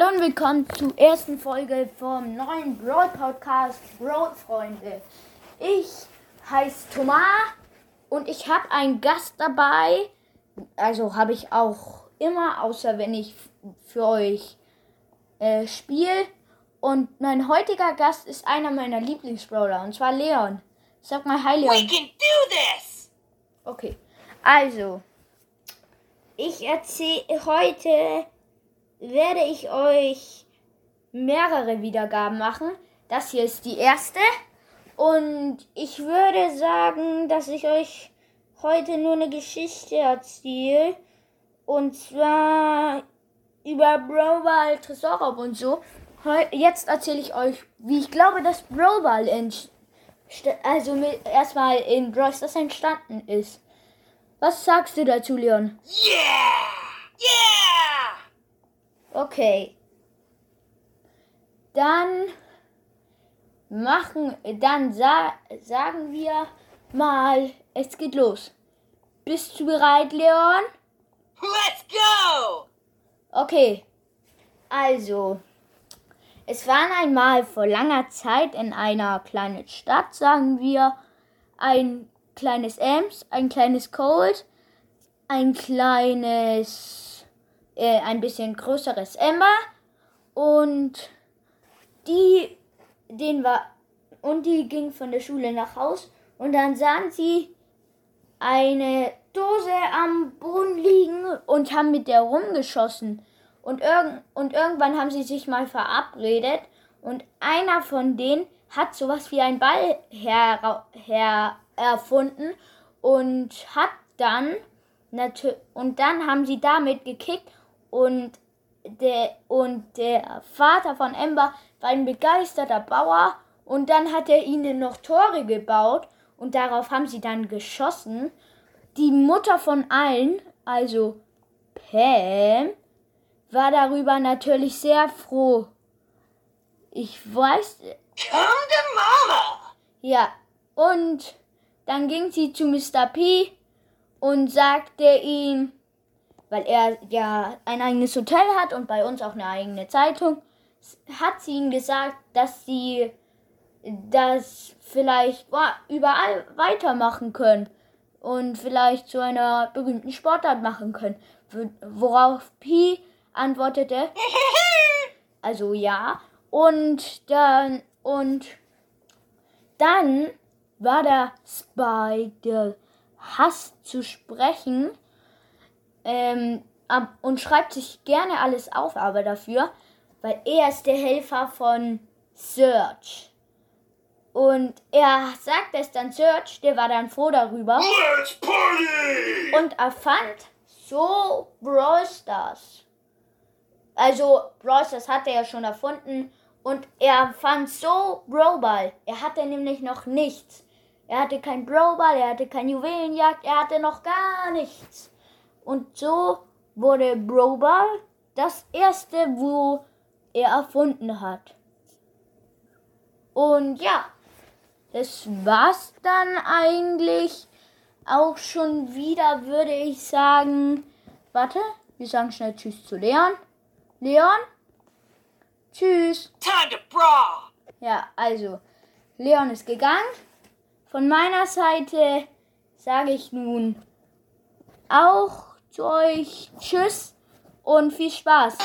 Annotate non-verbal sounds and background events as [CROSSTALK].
willkommen zur ersten Folge vom neuen Brawl Podcast Brawl Freunde. Ich heiße Thomas und ich habe einen Gast dabei. Also habe ich auch immer, außer wenn ich für euch äh, spiele. Und mein heutiger Gast ist einer meiner Lieblingsbrawler und zwar Leon. Sag mal Hi We Leon. can do this! Okay, also ich erzähle heute werde ich euch mehrere Wiedergaben machen. Das hier ist die erste. Und ich würde sagen, dass ich euch heute nur eine Geschichte erzähle. Und zwar über Brawlball, Tresorraub und so. Jetzt erzähle ich euch, wie ich glaube, dass entst- also erstmal in Brawl entstanden ist. Was sagst du dazu, Leon? Yeah! Okay. Dann machen, dann sa sagen wir mal, es geht los. Bist du bereit, Leon? Let's go! Okay. Also, es waren einmal vor langer Zeit in einer kleinen Stadt, sagen wir, ein kleines Ems, ein kleines Cold, ein kleines, äh, ein bisschen größeres Ember und die, den war, und die ging von der Schule nach Haus. Und dann sahen sie eine Dose am Boden liegen und haben mit der rumgeschossen. Und, irgend, und irgendwann haben sie sich mal verabredet. Und einer von denen hat sowas wie einen Ball her, her erfunden und hat dann und dann haben sie damit gekickt und der und der Vater von Ember war ein begeisterter Bauer und dann hat er ihnen noch Tore gebaut und darauf haben sie dann geschossen. Die Mutter von allen, also Pam, war darüber natürlich sehr froh. Ich weiß, Come to Mama! ja, und dann ging sie zu Mr. P und sagte ihm, weil er ja ein eigenes Hotel hat und bei uns auch eine eigene Zeitung, hat sie ihm gesagt, dass sie das vielleicht überall weitermachen können und vielleicht zu einer berühmten Sportart machen können. Worauf P antwortete, [LAUGHS] also ja. Und dann, und dann war der Spy, der hasst zu sprechen ähm, ab, und schreibt sich gerne alles auf, aber dafür, weil er ist der Helfer von Search. Und er sagt es dann Search, der war dann froh darüber Let's party! und erfand so Brawl Stars. Also Brawl Stars hat er ja schon erfunden und er fand so Brawl Ball. Er hatte nämlich noch nichts. Er hatte kein Brawl Ball, er hatte kein Juwelenjagd, er hatte noch gar nichts. Und so wurde Brawl Ball das erste, wo er erfunden hat. Und ja, das war's dann eigentlich auch schon wieder, würde ich sagen. Warte, wir sagen schnell Tschüss zu Leon. Leon? Tschüss. Time to brawl! Ja, also, Leon ist gegangen. Von meiner Seite sage ich nun auch zu euch Tschüss und viel Spaß.